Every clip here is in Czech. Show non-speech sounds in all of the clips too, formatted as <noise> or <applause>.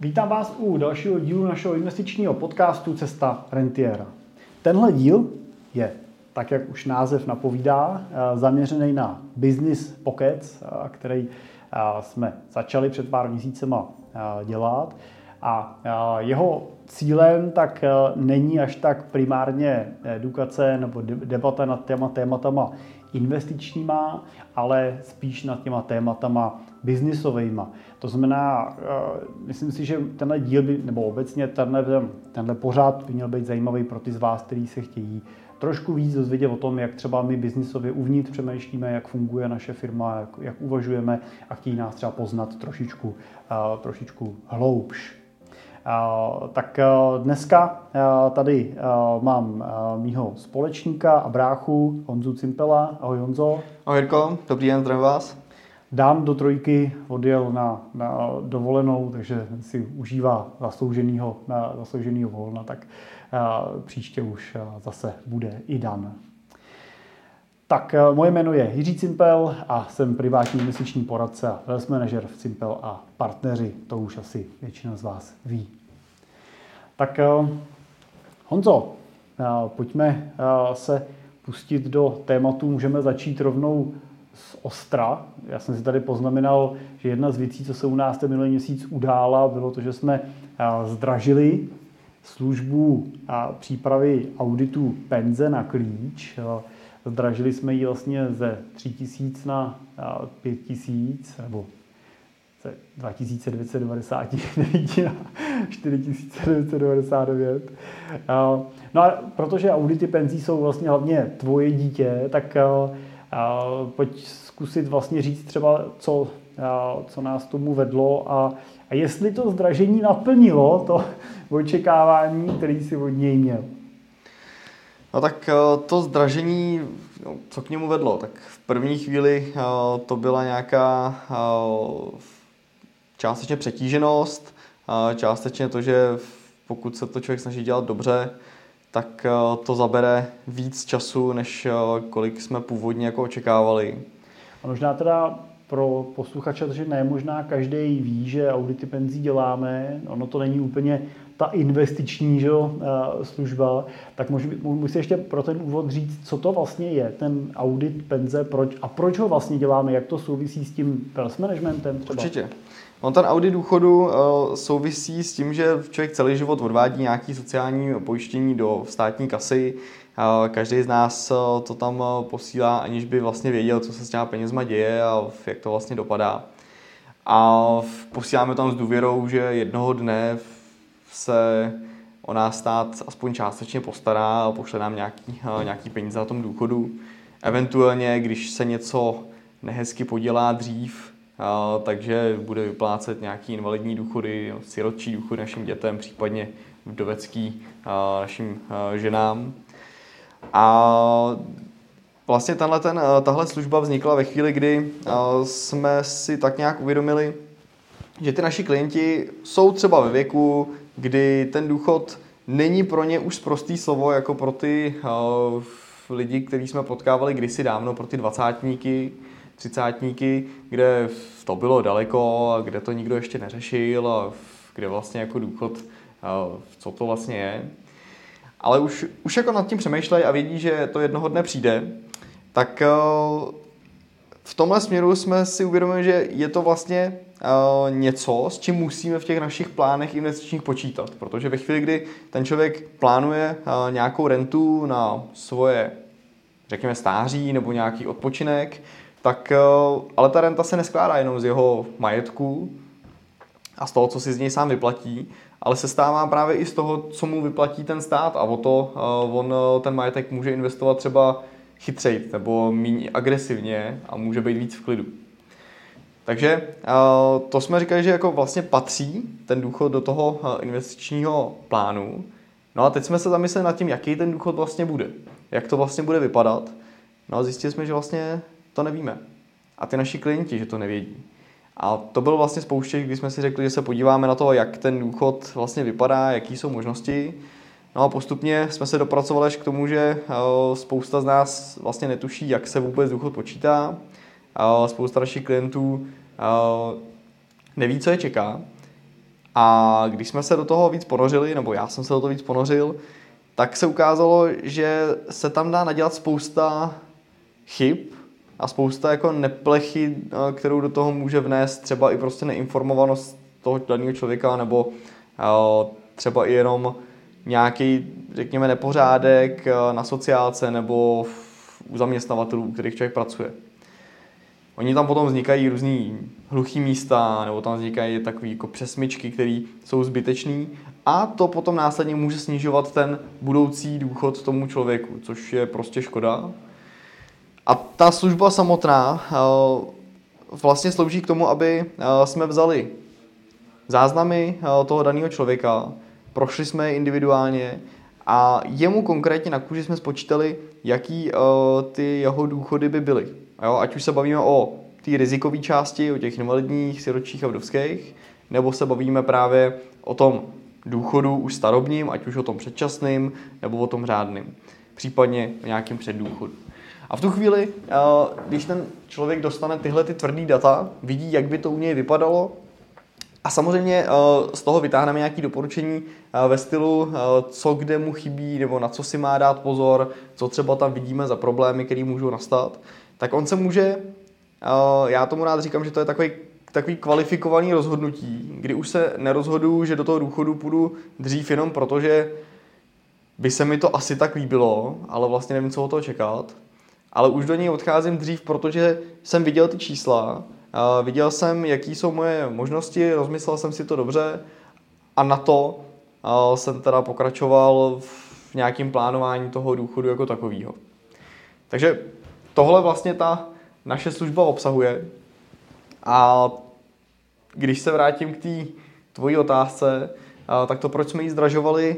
Vítám vás u dalšího dílu našeho investičního podcastu Cesta rentiera. Tenhle díl je, tak jak už název napovídá, eh, zaměřený na business pockets, eh, který eh, jsme začali před pár měsícema dělat. A jeho cílem tak není až tak primárně edukace nebo debata nad těma tématama investičníma, ale spíš nad těma tématama biznisovými. To znamená, eh, myslím si, že tenhle díl by, nebo obecně tenhle, tenhle pořád by měl být zajímavý pro ty z vás, kteří se chtějí trošku víc dozvědět o tom, jak třeba my biznisově uvnitř přemýšlíme, jak funguje naše firma, jak, jak uvažujeme a chtějí nás třeba poznat trošičku, uh, trošičku hloubš. Uh, tak dneska tady mám mýho společníka a bráchu Honzu Cimpela. Ahoj Honzo. Ahoj Jirko, dobrý den, zdravím vás. Dám do trojky odjel na, na dovolenou, takže si užívá zaslouženýho, na zaslouženýho volna, tak uh, příště už zase bude i Dan. Tak moje jméno je Jiří Cimpel a jsem privátní měsíční poradce a wealth manager v Cimpel a partneři, to už asi většina z vás ví. Tak Honzo, pojďme se pustit do tématu, můžeme začít rovnou z Ostra. Já jsem si tady poznamenal, že jedna z věcí, co se u nás ten minulý měsíc udála, bylo to, že jsme zdražili službu a přípravy auditu penze na klíč. Zdražili jsme ji vlastně ze 3000 na 5000, nebo ze 2999 na 4999. No a protože audity penzí jsou vlastně hlavně tvoje dítě, tak pojď zkusit vlastně říct třeba, co, co nás tomu vedlo a, a jestli to zdražení naplnilo to <laughs> očekávání, který si od něj měl. No tak to zdražení, no, co k němu vedlo? Tak v první chvíli to byla nějaká částečně přetíženost, částečně to, že pokud se to člověk snaží dělat dobře, tak eh, to zabere víc času, než eh, kolik jsme původně jako očekávali. A možná teda pro posluchače, že ne možná každý ví, že audity penzí děláme, ono to není úplně ta investiční že, eh, služba, tak musí ještě pro ten úvod říct, co to vlastně je, ten audit penze, proč a proč ho vlastně děláme, jak to souvisí s tím wealth managementem třeba? Určitě. On ten audit důchodu uh, souvisí s tím, že člověk celý život odvádí nějaký sociální pojištění do státní kasy. Každý z nás uh, to tam uh, posílá, aniž by vlastně věděl, co se s těma penězma děje a jak to vlastně dopadá. A posíláme tam s důvěrou, že jednoho dne se o nás stát aspoň částečně postará a pošle nám nějaký, nějaký peníze na tom důchodu. Eventuálně, když se něco nehezky podělá dřív, takže bude vyplácet nějaký invalidní důchody, sirotčí důchody našim dětem, případně vdovecký našim ženám. A vlastně tenhle, ten, tahle služba vznikla ve chvíli, kdy jsme si tak nějak uvědomili, že ty naši klienti jsou třeba ve věku, kdy ten důchod není pro ně už prostý slovo jako pro ty lidi, který jsme potkávali kdysi dávno, pro ty dvacátníky, třicátníky, kde to bylo daleko a kde to nikdo ještě neřešil a kde vlastně jako důchod, co to vlastně je. Ale už, už jako nad tím přemýšlej a vědí, že to jednoho dne přijde, tak v tomhle směru jsme si uvědomili, že je to vlastně něco, s čím musíme v těch našich plánech investičních počítat. Protože ve chvíli, kdy ten člověk plánuje nějakou rentu na svoje, řekněme, stáří nebo nějaký odpočinek, tak eh, ale ta renta se neskládá jenom z jeho majetku a z toho, co si z něj sám vyplatí, ale se stává právě i z toho, co mu vyplatí ten stát a o to eh, on eh, ten majetek může investovat třeba chytřejt nebo méně agresivně a může být víc v klidu. Takže to jsme říkali, že jako vlastně patří ten důchod do toho investičního plánu. No a teď jsme se zamysleli nad tím, jaký ten důchod vlastně bude. Jak to vlastně bude vypadat. No a zjistili jsme, že vlastně to nevíme. A ty naši klienti, že to nevědí. A to byl vlastně spouštěk, kdy jsme si řekli, že se podíváme na to, jak ten důchod vlastně vypadá, jaký jsou možnosti. No a postupně jsme se dopracovali až k tomu, že eh, spousta z nás vlastně netuší, jak se vůbec důchod počítá. Spousta našich klientů eh, neví, co je čeká. A když jsme se do toho víc ponořili, nebo já jsem se do toho víc ponořil, tak se ukázalo, že se tam dá nadělat spousta chyb a spousta jako neplechy, eh, kterou do toho může vnést třeba i prostě neinformovanost toho daného člověka nebo eh, třeba i jenom nějaký, řekněme, nepořádek eh, na sociálce nebo u zaměstnavatelů, u kterých člověk pracuje. Oni tam potom vznikají různý hluchý místa, nebo tam vznikají takové jako přesmyčky, které jsou zbytečné a to potom následně může snižovat ten budoucí důchod tomu člověku, což je prostě škoda. A ta služba samotná eh, vlastně slouží k tomu, aby eh, jsme vzali záznamy eh, toho daného člověka, prošli jsme je individuálně a jemu konkrétně na kůži jsme spočítali, jaký ty jeho důchody by byly. Ať už se bavíme o té rizikové části, o těch invalidních, siročích a vdovských, nebo se bavíme právě o tom důchodu už starobním, ať už o tom předčasným, nebo o tom řádným, případně o nějakém předdůchodu. A v tu chvíli, eh, když ten člověk dostane tyhle ty tvrdý data, vidí, jak by to u něj vypadalo, a samozřejmě eh, z toho vytáhneme nějaké doporučení eh, ve stylu, co kde mu chybí, nebo na co si má dát pozor, co třeba tam vidíme za problémy, které můžou nastat, tak on se může, já tomu rád říkám, že to je takový takový kvalifikovaný rozhodnutí, kdy už se nerozhodu, že do toho důchodu půjdu dřív jenom protože by se mi to asi tak líbilo, ale vlastně nevím, co o toho čekat. Ale už do něj odcházím dřív, protože jsem viděl ty čísla, viděl jsem, jaký jsou moje možnosti, rozmyslel jsem si to dobře a na to jsem teda pokračoval v nějakém plánování toho důchodu jako takového. Takže tohle vlastně ta naše služba obsahuje. A když se vrátím k té tvojí otázce, tak to, proč jsme ji zdražovali,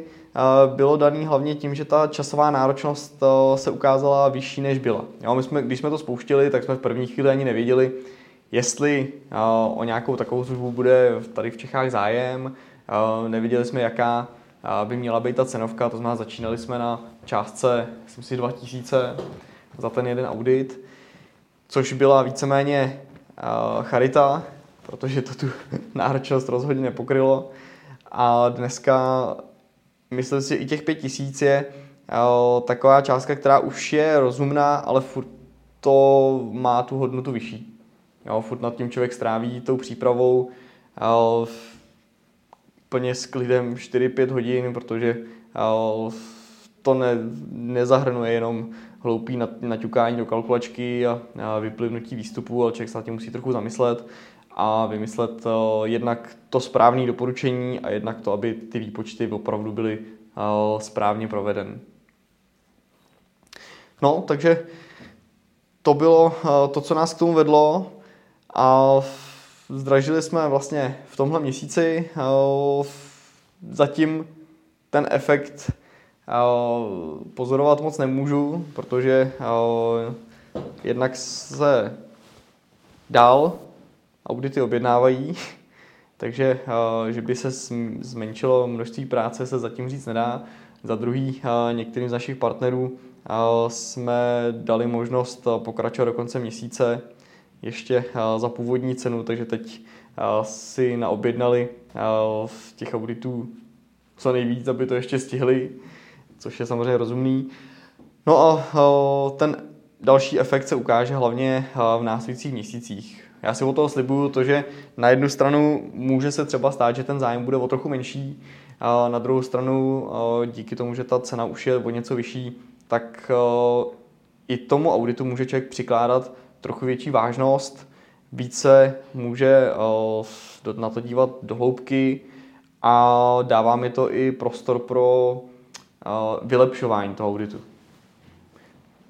bylo daný hlavně tím, že ta časová náročnost se ukázala vyšší, než byla. Jo, my jsme, když jsme to spouštili, tak jsme v první chvíli ani nevěděli, jestli o nějakou takovou službu bude tady v Čechách zájem. Nevěděli jsme, jaká by měla být ta cenovka, to znamená, začínali jsme na částce, myslím si, 2000 za ten jeden audit, což byla víceméně charita, protože to tu <laughs> náročnost rozhodně nepokrylo. A dneska myslím si, i těch pět tisíc je taková částka, která už je rozumná, ale furt to má tu hodnotu vyšší. Jo, furt nad tím člověk stráví tou přípravou plně s klidem 4-5 hodin, protože to ne, nezahrnuje jenom hloupý naťukání do kalkulačky a, a vyplivnutí výstupu, ale člověk se nad tím musí trochu zamyslet a vymyslet uh, jednak to správné doporučení a jednak to, aby ty výpočty opravdu byly uh, správně proveden. No, takže to bylo uh, to, co nás k tomu vedlo a zdražili jsme vlastně v tomhle měsíci. Zatím ten efekt pozorovat moc nemůžu, protože jednak se dál audity objednávají, <laughs> takže že by se zmenšilo množství práce, se zatím říct nedá. Za druhý, některým z našich partnerů jsme dali možnost pokračovat do konce měsíce ještě za původní cenu, takže teď si naobjednali v těch auditů co nejvíc, aby to ještě stihli což je samozřejmě rozumný. No a ten další efekt se ukáže hlavně v následujících měsících. Já si o toho slibuju to, že na jednu stranu může se třeba stát, že ten zájem bude o trochu menší, a na druhou stranu díky tomu, že ta cena už je o něco vyšší, tak i tomu auditu může člověk přikládat trochu větší vážnost, více může na to dívat do hloubky a dává mi to i prostor pro vylepšování toho auditu.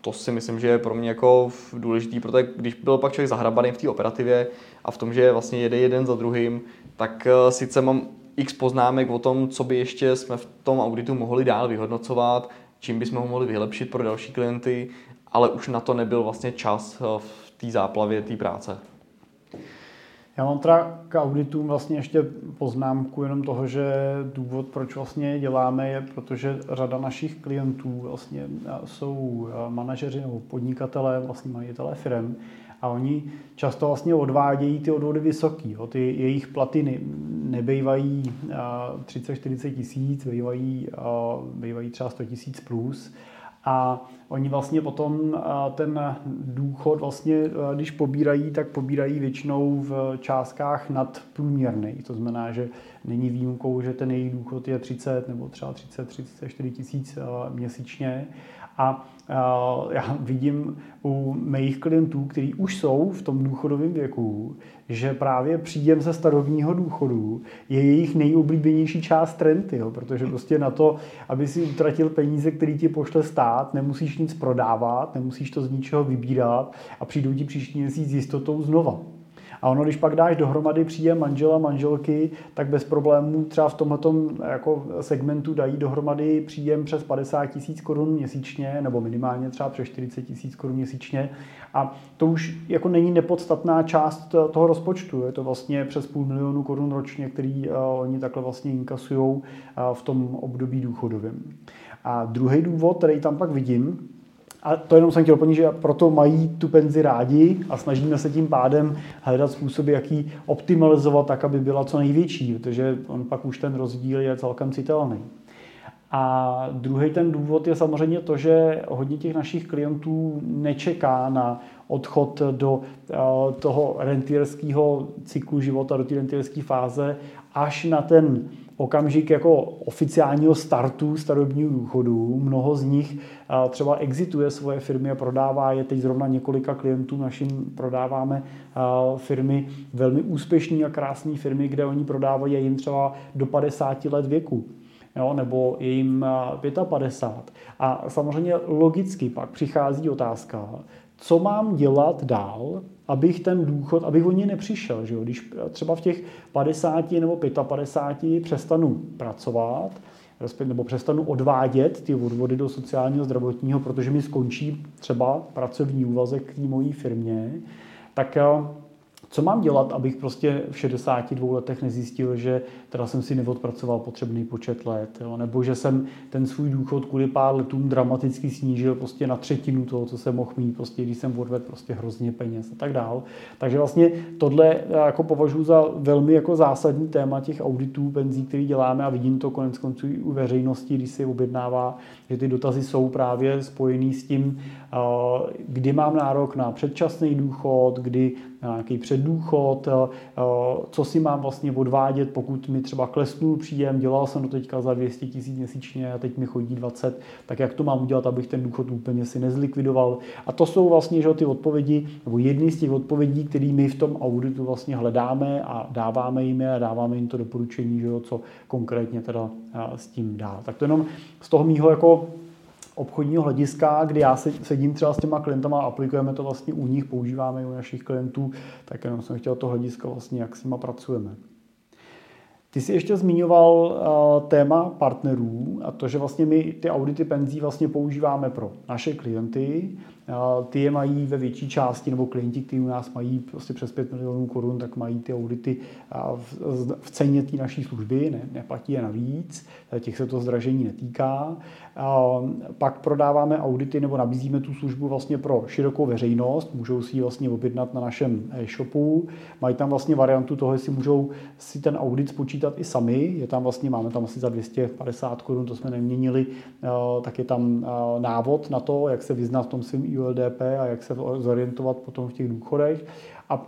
To si myslím, že je pro mě jako důležitý, protože když byl pak člověk zahrabaný v té operativě a v tom, že vlastně jede jeden za druhým, tak eh, sice mám x poznámek o tom, co by ještě jsme v tom auditu mohli dál vyhodnocovat, čím bychom ho mohli vylepšit pro další klienty, ale už na to nebyl vlastně čas eh, v té záplavě té práce. Já mám teda k auditům vlastně ještě poznámku jenom toho, že důvod, proč vlastně děláme, je, protože řada našich klientů vlastně jsou manažeři nebo podnikatelé, vlastně majitelé firm. A oni často vlastně odvádějí ty odvody vysoký. Jo. Ty jejich platy ne, nebejvají 30-40 tisíc, bývají, bývají třeba 100 tisíc plus. A oni vlastně potom ten důchod vlastně, když pobírají, tak pobírají většinou v částkách nadprůměrný. To znamená, že není výjimkou, že ten jejich důchod je 30 nebo třeba 30, 34 tisíc měsíčně. A já vidím u mých klientů, kteří už jsou v tom důchodovém věku, že právě příjem ze starobního důchodu je jejich nejoblíbenější část renty, jo, protože prostě na to, aby si utratil peníze, který ti pošle stát, nemusíš nic prodávat, nemusíš to z ničeho vybírat a přijdou ti příští měsíc s jistotou znova. A ono, když pak dáš dohromady příjem manžela, manželky, tak bez problémů třeba v tomto jako segmentu dají dohromady příjem přes 50 tisíc korun měsíčně, nebo minimálně třeba přes 40 tisíc korun měsíčně. A to už jako není nepodstatná část toho rozpočtu. Je to vlastně přes půl milionu korun ročně, který uh, oni takhle vlastně inkasují uh, v tom období důchodovém. A druhý důvod, který tam pak vidím, a to jenom jsem chtěl doplnit, že proto mají tu penzi rádi a snažíme se tím pádem hledat způsoby, jak ji optimalizovat tak, aby byla co největší, protože on pak už ten rozdíl je celkem citelný. A druhý ten důvod je samozřejmě to, že hodně těch našich klientů nečeká na odchod do eh, toho rentierského cyklu života, do té rentierské fáze, až na ten okamžik jako oficiálního startu starobního důchodu. Mnoho z nich třeba exituje svoje firmy a prodává je. Teď zrovna několika klientů našim prodáváme firmy, velmi úspěšné a krásné firmy, kde oni prodávají jim třeba do 50 let věku. Jo, nebo je jim 55. Eh, a samozřejmě logicky pak přichází otázka, co mám dělat dál, abych ten důchod, abych o ně nepřišel. Že jo? Když třeba v těch 50 nebo 55 přestanu pracovat, nebo přestanu odvádět ty odvody do sociálního zdravotního, protože mi skončí třeba pracovní úvazek k té mojí firmě, tak co mám dělat, abych prostě v 62 letech nezjistil, že teda jsem si neodpracoval potřebný počet let, jo? nebo že jsem ten svůj důchod kvůli pár letům dramaticky snížil prostě na třetinu toho, co jsem mohl mít, prostě, když jsem odvedl prostě hrozně peněz a tak dál. Takže vlastně tohle jako považuji za velmi jako zásadní téma těch auditů penzí, který děláme a vidím to konec konců i u veřejnosti, když si objednává, že ty dotazy jsou právě spojený s tím, kdy mám nárok na předčasný důchod, kdy nějaký předdůchod, co si mám vlastně odvádět, pokud mi třeba klesnul příjem, dělal jsem do teďka za 200 tisíc měsíčně a teď mi chodí 20, tak jak to mám udělat, abych ten důchod úplně si nezlikvidoval. A to jsou vlastně že, ty odpovědi, nebo jedny z těch odpovědí, které my v tom auditu vlastně hledáme a dáváme jim a dáváme jim to doporučení, že, co konkrétně teda s tím dál. Tak to jenom z toho mýho jako obchodního hlediska, kdy já sedím třeba s těma klientama a aplikujeme to vlastně u nich, používáme u našich klientů, tak jenom jsem chtěl to hlediska vlastně, jak s nima pracujeme. Ty jsi ještě zmiňoval uh, téma partnerů a to, že vlastně my ty audity penzí vlastně používáme pro naše klienty. Ty je mají ve větší části, nebo klienti, kteří u nás mají prostě přes 5 milionů korun, tak mají ty audity v, ceně té naší služby, ne, neplatí je navíc, těch se to zdražení netýká. Pak prodáváme audity nebo nabízíme tu službu vlastně pro širokou veřejnost, můžou si ji vlastně objednat na našem e-shopu, mají tam vlastně variantu toho, jestli můžou si ten audit spočítat i sami, je tam vlastně, máme tam asi za 250 korun, to jsme neměnili, tak je tam návod na to, jak se vyznat v tom svém IULDP a jak se zorientovat potom v těch důchodech. A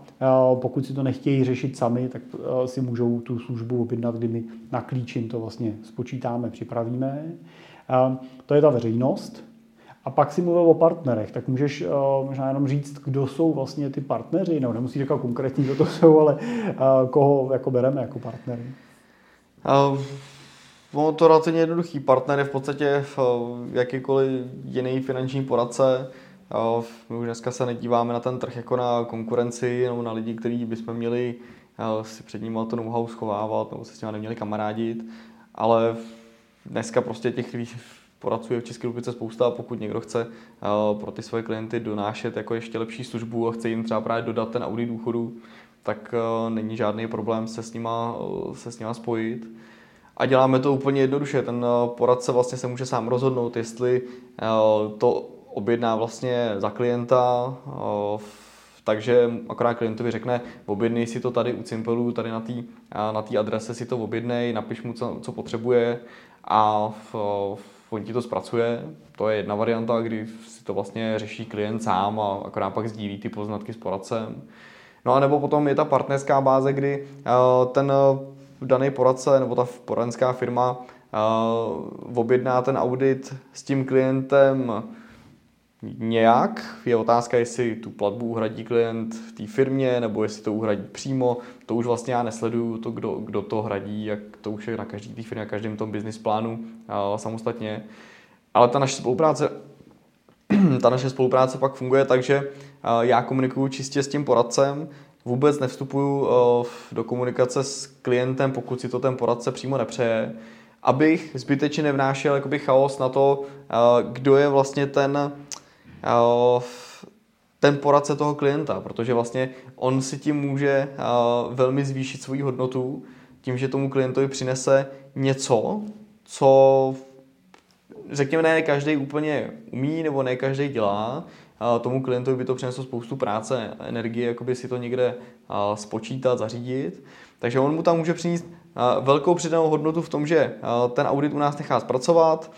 pokud si to nechtějí řešit sami, tak si můžou tu službu objednat, kdy my na klíčin to vlastně spočítáme, připravíme. To je ta veřejnost. A pak si mluvil o partnerech, tak můžeš možná jenom říct, kdo jsou vlastně ty partneři, no nemusí říkat konkrétně, kdo to jsou, ale koho jako bereme jako partnery. Ono to relativně jednoduchý. Partner je v podstatě v jakýkoliv jiný finanční poradce. My už dneska se nedíváme na ten trh jako na konkurenci nebo na lidi, kteří bychom měli si před ním to know-how schovávat nebo se s nimi neměli kamarádit, ale dneska prostě těch poradců je v České republice spousta a pokud někdo chce pro ty svoje klienty donášet jako ještě lepší službu a chce jim třeba právě dodat ten audit důchodu, tak není žádný problém se s nima, se s nima spojit. A děláme to úplně jednoduše. Ten poradce vlastně se může sám rozhodnout, jestli to objedná vlastně za klienta takže akorát klientovi řekne, objednej si to tady u Simpelu, tady na té na tý adrese si to objednej, napiš mu, co, co potřebuje a v, v, on ti to zpracuje. To je jedna varianta, kdy si to vlastně řeší klient sám a akorát pak sdílí ty poznatky s poradcem. No a nebo potom je ta partnerská báze, kdy ten daný poradce nebo ta poradenská firma objedná ten audit s tím klientem nějak. Je otázka, jestli tu platbu uhradí klient v té firmě, nebo jestli to uhradí přímo. To už vlastně já nesleduju, to, kdo, kdo to hradí, jak to už je na každý té firmě, na každém tom business plánu samostatně. Ale ta naše spolupráce <clears throat> ta naše spolupráce pak funguje tak, že já komunikuju čistě s tím poradcem, vůbec nevstupuju uh, do komunikace s klientem, pokud si to ten poradce přímo nepřeje, abych zbytečně nevnášel jakoby chaos na to, kdo je vlastně ten ten poradce toho klienta, protože vlastně on si tím může velmi zvýšit svoji hodnotu tím, že tomu klientovi přinese něco, co řekněme ne každý úplně umí nebo ne každý dělá, tomu klientovi by to přineslo spoustu práce, energie, jakoby si to někde spočítat, zařídit. Takže on mu tam může přinést velkou přidanou hodnotu v tom, že ten audit u nás nechá zpracovat,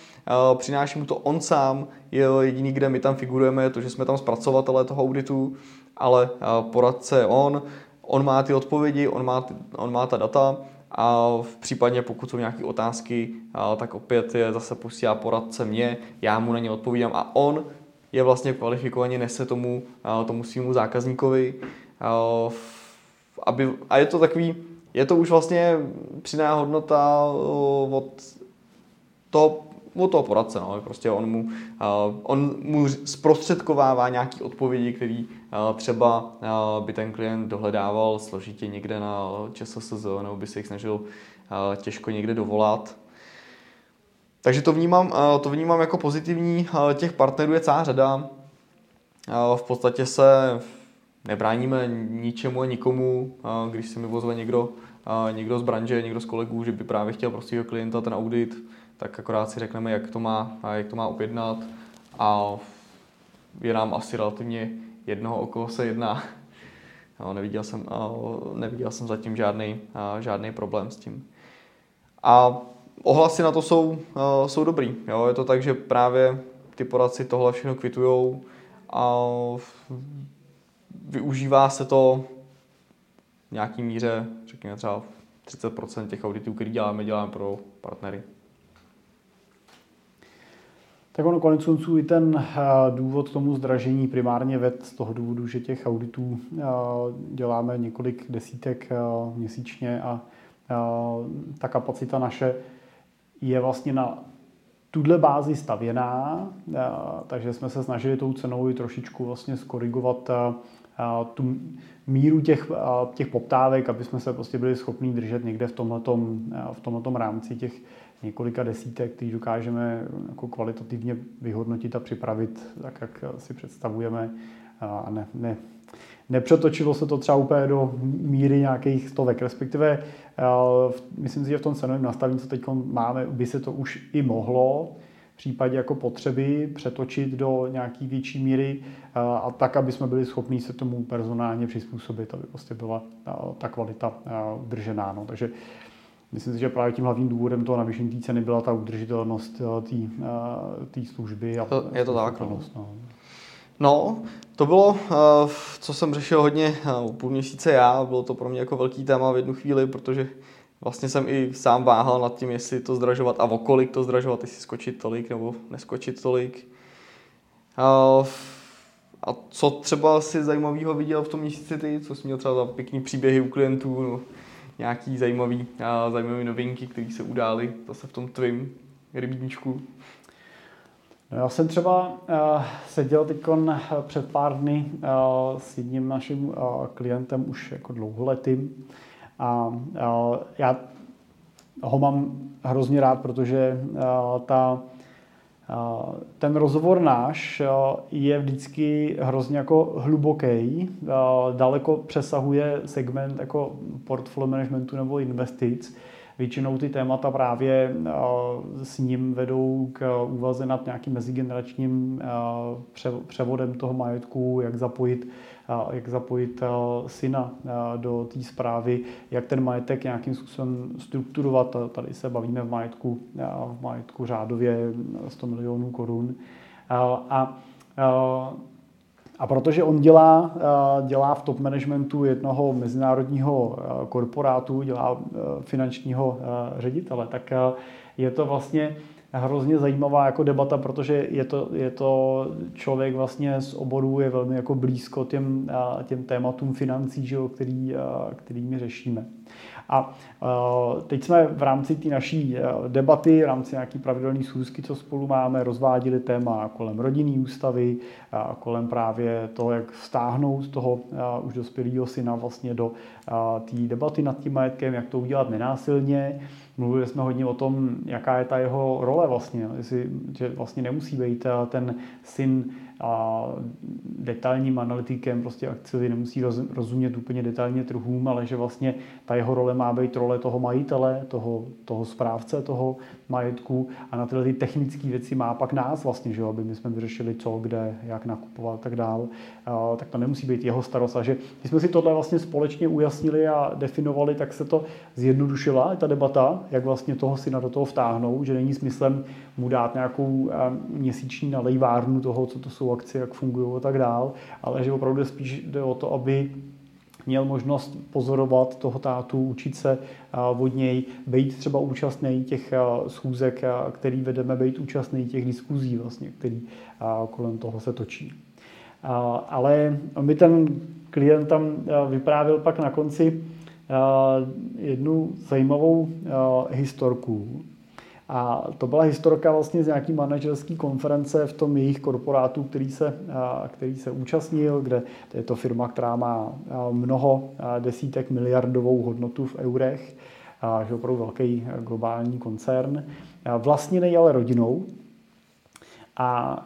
přináší mu to on sám, je jediný, kde my tam figurujeme, je to, že jsme tam zpracovatelé toho auditu, ale poradce je on, on má ty odpovědi, on má, on má ta data a v případě, pokud jsou nějaké otázky, tak opět je zase posílá poradce mě, já mu na ně odpovídám a on je vlastně kvalifikovaně nese tomu, tomu svýmu zákazníkovi. Aby, a je to takový, je to už vlastně přiná hodnota od toho, od toho poradce. No. Prostě on mu, on mu zprostředkovává nějaké odpovědi, které třeba by ten klient dohledával složitě někde na ČSSZ nebo by se jich snažil těžko někde dovolat. Takže to vnímám, to vnímám jako pozitivní. Těch partnerů je celá řada. V podstatě se nebráníme ničemu a nikomu, když se mi vozve někdo, někdo z branže, někdo z kolegů, že by právě chtěl pro svého klienta ten audit, tak akorát si řekneme, jak to má, jak to má objednat a je nám asi relativně jednoho, o koho se jedná. Neviděl, jsem, neviděl jsem zatím žádný, žádný problém s tím. A ohlasy na to jsou, jsou dobrý. Jo? Je to tak, že právě ty poradci tohle všechno kvitujou a využívá se to v nějaký míře, řekněme třeba 30% těch auditů, který děláme, děláme pro partnery. Tak ono konec konců i ten eh, důvod tomu zdražení primárně ved z toho důvodu, že těch auditů eh, děláme několik desítek eh, měsíčně a ta kapacita naše je vlastně na tuhle bázi stavěná, takže jsme se snažili tou cenou i trošičku vlastně skorigovat tu míru těch, těch poptávek, aby jsme se prostě byli schopni držet někde v tomhletom, v tomhletom rámci těch několika desítek, který dokážeme jako kvalitativně vyhodnotit a připravit tak, jak si představujeme. A ne, ne, nepřetočilo se to třeba úplně do míry nějakých stovek, respektive myslím si, že v tom cenovém nastavení, co teď máme, by se to už i mohlo, případě jako potřeby přetočit do nějaký větší míry a tak, aby jsme byli schopni se tomu personálně přizpůsobit, aby prostě byla ta kvalita udržená. No. Takže myslím si, že právě tím hlavním důvodem toho navýšení té ceny byla ta udržitelnost té služby. A to, je to tak. No. no. No, to bylo, co jsem řešil hodně půl měsíce já, bylo to pro mě jako velký téma v jednu chvíli, protože vlastně jsem i sám váhal nad tím, jestli to zdražovat a o kolik to zdražovat, jestli skočit tolik nebo neskočit tolik. A, a co třeba si zajímavého viděl v tom měsíci ty, co jsi měl třeba za pěkný příběhy u klientů, no, nějaký zajímavý, a, zajímavý novinky, které se udály zase v tom tvým rybníčku? No já jsem třeba uh, seděl teď před pár dny uh, s jedním naším uh, klientem už jako dlouholetým, a já ho mám hrozně rád, protože ta, ten rozhovor náš je vždycky hrozně jako hluboký, daleko přesahuje segment jako portfolio managementu nebo investic. Většinou ty témata právě s ním vedou k úvaze nad nějakým mezigeneračním převodem toho majetku, jak zapojit jak zapojit syna do té zprávy, jak ten majetek nějakým způsobem strukturovat. Tady se bavíme v majetku, v majetku řádově 100 milionů korun. A a protože on dělá, dělá v top managementu jednoho mezinárodního korporátu, dělá finančního ředitele, tak je to vlastně hrozně zajímavá jako debata, protože je to, je to člověk vlastně z oboru, je velmi jako blízko těm, těm tématům financí, že jo, který, který my řešíme. A teď jsme v rámci té naší debaty, v rámci nějaký pravidelné schůzky, co spolu máme, rozváděli téma kolem rodinný ústavy, kolem právě toho, jak stáhnout toho už dospělého syna vlastně do té debaty nad tím majetkem, jak to udělat nenásilně, Mluvili jsme hodně o tom, jaká je ta jeho role vlastně, jestli, že vlastně nemusí být eh, ten syn a detailním analytikem prostě akciově nemusí rozumět úplně detailně trhům, ale že vlastně ta jeho role má být role toho majitele, toho, toho správce toho majetku a na tyhle ty technické věci má pak nás vlastně, že aby my jsme vyřešili co, kde, jak nakupovat a tak dál, tak to nemusí být jeho starost. A že když jsme si tohle vlastně společně ujasnili a definovali, tak se to zjednodušila, ta debata, jak vlastně toho syna do toho vtáhnout, že není smyslem mu dát nějakou měsíční nalejvárnu toho, co to jsou akcie, jak fungují a tak dál, ale že opravdu spíš jde o to, aby měl možnost pozorovat toho tátu, učit se od něj, být třeba účastný těch schůzek, který vedeme, být účastný těch diskuzí, vlastně, který kolem toho se točí. Ale mi ten klient tam vyprávěl pak na konci jednu zajímavou historku, a to byla historka vlastně z nějaký manažerské konference v tom jejich korporátu, který se, který se účastnil, kde je to firma, která má mnoho desítek miliardovou hodnotu v eurech, že opravdu velký globální koncern, vlastněný ale rodinou, a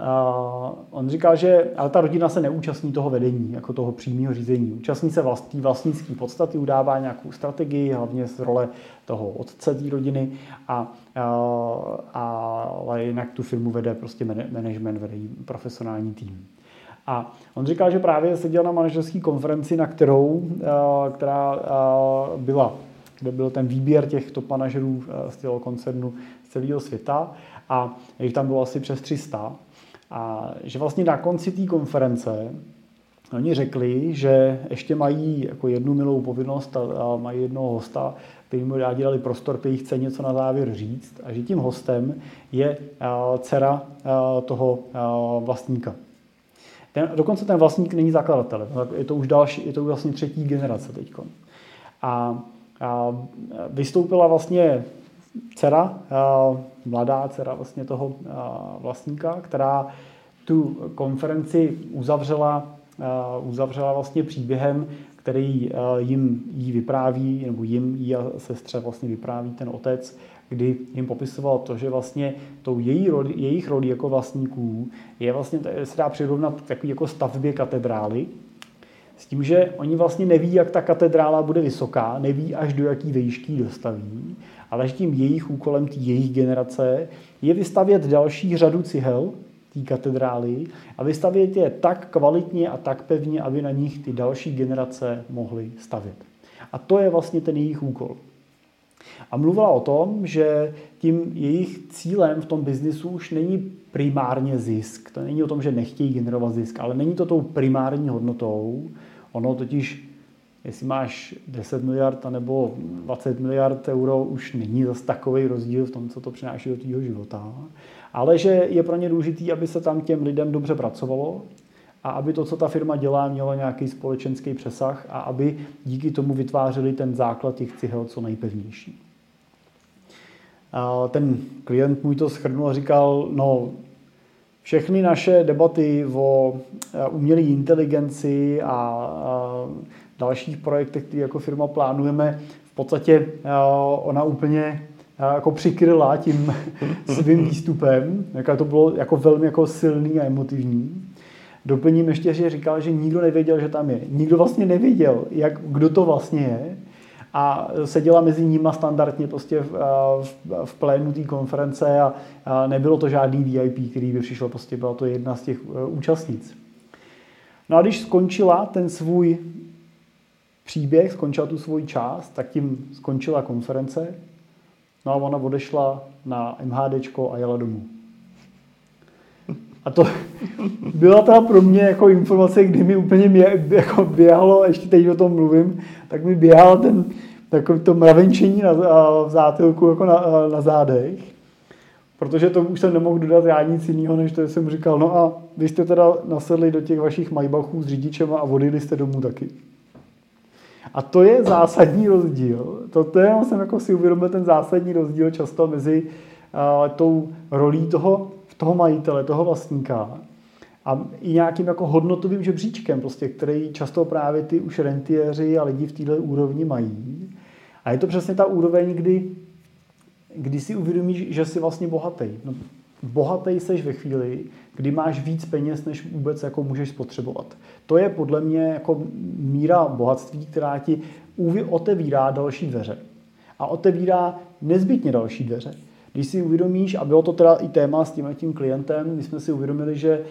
uh, on říkal, že ale ta rodina se neúčastní toho vedení, jako toho přímého řízení. Účastní se vlastní, vlastnické podstaty, udává nějakou strategii, hlavně z role toho otce té rodiny, a, uh, ale jinak tu firmu vede prostě management, vede profesionální tým. A on říkal, že právě seděl na manažerské konferenci, na kterou, uh, která uh, byla, kde byl ten výběr těch top manažerů uh, z toho koncernu z celého světa a jich tam bylo asi přes 300. A že vlastně na konci té konference oni řekli, že ještě mají jako jednu milou povinnost a, a mají jednoho hosta, který mu rádi dali prostor, který chce něco na závěr říct a že tím hostem je a, dcera a, toho a, vlastníka. Ten, dokonce ten vlastník není zakladatel, je to už další, je to už vlastně třetí generace teď. A, a vystoupila vlastně dcera, mladá dcera vlastně toho vlastníka, která tu konferenci uzavřela, uzavřela vlastně příběhem, který jim jí vypráví, nebo jim jí a sestře vlastně vypráví ten otec, kdy jim popisoval to, že vlastně tou její roli, jejich roli jako vlastníků je vlastně, se dá přirovnat takový jako stavbě katedrály, s tím, že oni vlastně neví, jak ta katedrála bude vysoká, neví až do jaký výšky dostaví, ale že tím jejich úkolem, tý jejich generace, je vystavět další řadu cihel té katedrály a vystavět je tak kvalitně a tak pevně, aby na nich ty další generace mohly stavět. A to je vlastně ten jejich úkol. A mluvila o tom, že tím jejich cílem v tom biznisu už není primárně zisk. To není o tom, že nechtějí generovat zisk, ale není to tou primární hodnotou. Ono totiž jestli máš 10 miliard nebo 20 miliard euro, už není zase takový rozdíl v tom, co to přináší do tvého života. Ale že je pro ně důležité, aby se tam těm lidem dobře pracovalo a aby to, co ta firma dělá, mělo nějaký společenský přesah a aby díky tomu vytvářeli ten základ těch cihel co nejpevnější. A ten klient můj to schrnul a říkal, no všechny naše debaty o umělé inteligenci a dalších projektech, které jako firma plánujeme, v podstatě eh, ona úplně eh, jako přikryla tím <laughs> svým výstupem, jako to bylo jako velmi jako silný a emotivní. Doplním ještě, že říkal, že nikdo nevěděl, že tam je. Nikdo vlastně nevěděl, jak, kdo to vlastně je. A seděla mezi nimi standardně prostě v, v, v plénu té konference a, a nebylo to žádný VIP, který by přišel, prostě byla to jedna z těch účastnic. No a když skončila ten svůj příběh, skončila tu svoji část, tak tím skončila konference. No a ona odešla na MHDčko a jela domů. A to <laughs> byla ta pro mě jako informace, kdy mi úplně mě, jako běhalo, ještě teď o tom mluvím, tak mi běhal ten takový to mravenčení na, v zátylku jako na, na zádech. Protože to už jsem nemohl dodat já nic jiného, než to jsem říkal, no a vy jste teda nasedli do těch vašich majbachů s řidičem a odjeli jste domů taky. A to je zásadní rozdíl. To, to je, jsem jako si uvědomil ten zásadní rozdíl často mezi uh, tou rolí toho, toho majitele, toho vlastníka a i nějakým jako hodnotovým žebříčkem, prostě, který často právě ty už rentiéři a lidi v této úrovni mají. A je to přesně ta úroveň, kdy, kdy si uvědomíš, že jsi vlastně bohatý. No, bohatý seš ve chvíli, kdy máš víc peněz, než vůbec jako můžeš spotřebovat. To je podle mě jako míra bohatství, která ti otevírá další dveře. A otevírá nezbytně další dveře. Když si uvědomíš, a bylo to teda i téma s tím, tím klientem, my jsme si uvědomili, že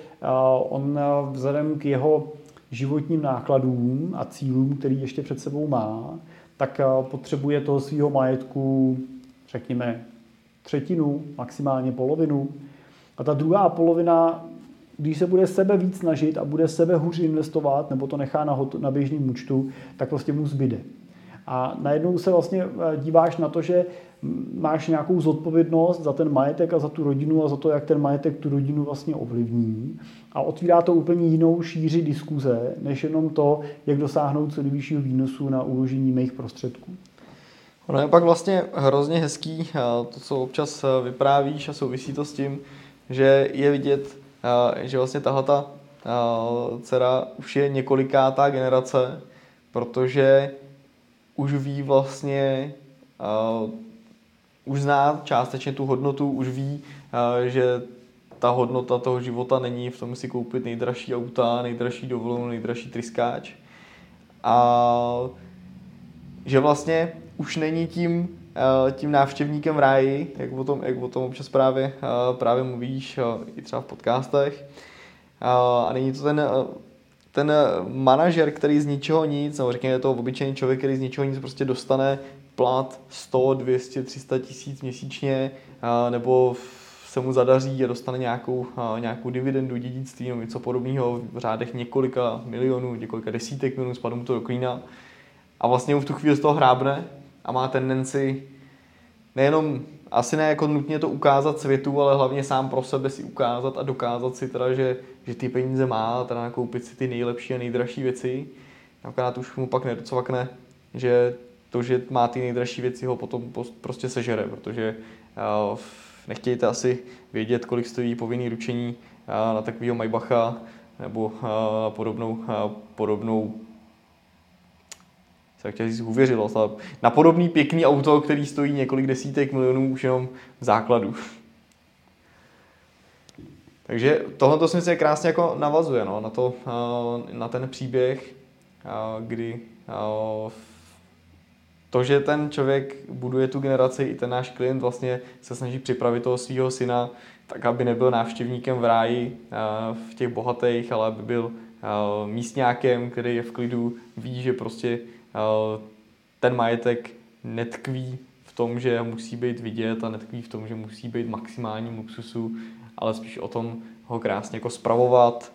on vzhledem k jeho životním nákladům a cílům, který ještě před sebou má, tak potřebuje toho svého majetku, řekněme, třetinu, maximálně polovinu. A ta druhá polovina, když se bude sebe víc snažit a bude sebe hůř investovat, nebo to nechá na, na běžným účtu, tak vlastně mu zbyde. A najednou se vlastně eh, díváš na to, že máš nějakou zodpovědnost za ten majetek a za tu rodinu a za to, jak ten majetek tu rodinu vlastně ovlivní. A otvírá to úplně jinou šíři diskuze, než jenom to, jak dosáhnout co nejvyššího výnosu na uložení mých prostředků. Ono je pak vlastně hrozně hezký, to, co občas eh, vyprávíš a souvisí to s tím, že je vidět, že vlastně tahle ta dcera už je několikátá generace, protože už ví vlastně, už zná částečně tu hodnotu, už ví, uh, že ta hodnota toho života není v tom si koupit nejdražší auta, nejdražší dovolenou, nejdražší tryskáč. A že vlastně už není tím, tím návštěvníkem v ráji, jak o tom, jak o tom občas právě, právě mluvíš i třeba v podcastech. A není to ten ten manažer, který z ničeho nic, nebo řekněme to obyčejný člověk, který z ničeho nic prostě dostane plat 100, 200, 300 tisíc měsíčně, nebo se mu zadaří a dostane nějakou, nějakou dividendu, dědictví nebo něco podobného v řádech několika milionů, několika desítek milionů, spadne mu to do klína. A vlastně mu v tu chvíli z toho hrábne a má tendenci nejenom asi ne jako nutně to ukázat světu, ale hlavně sám pro sebe si ukázat a dokázat si teda, že, že ty peníze má, teda nakoupit si ty nejlepší a nejdražší věci. Akorát už mu pak nedocvakne, že to, že má ty nejdražší věci, ho potom prostě sežere, protože uh, nechtějte asi vědět, kolik stojí povinný ručení uh, na takového Maybacha nebo uh, podobnou, podobnou se říct uvěřilost, ale na podobný pěkný auto, který stojí několik desítek milionů už jenom v základu. <laughs> Takže tohle si myslím krásně jako navazuje no, na, to, eh, na ten příběh, eh, kdy eh, to, že ten člověk buduje tu generaci, i ten náš klient vlastně se snaží připravit toho svého syna, tak aby nebyl návštěvníkem v ráji v těch bohatých, ale aby byl místňákem, který je v klidu, ví, že prostě Eh, ten majetek netkví v tom, že musí být vidět a netkví v tom, že musí být maximální luxusu, ale spíš o tom ho krásně jako spravovat,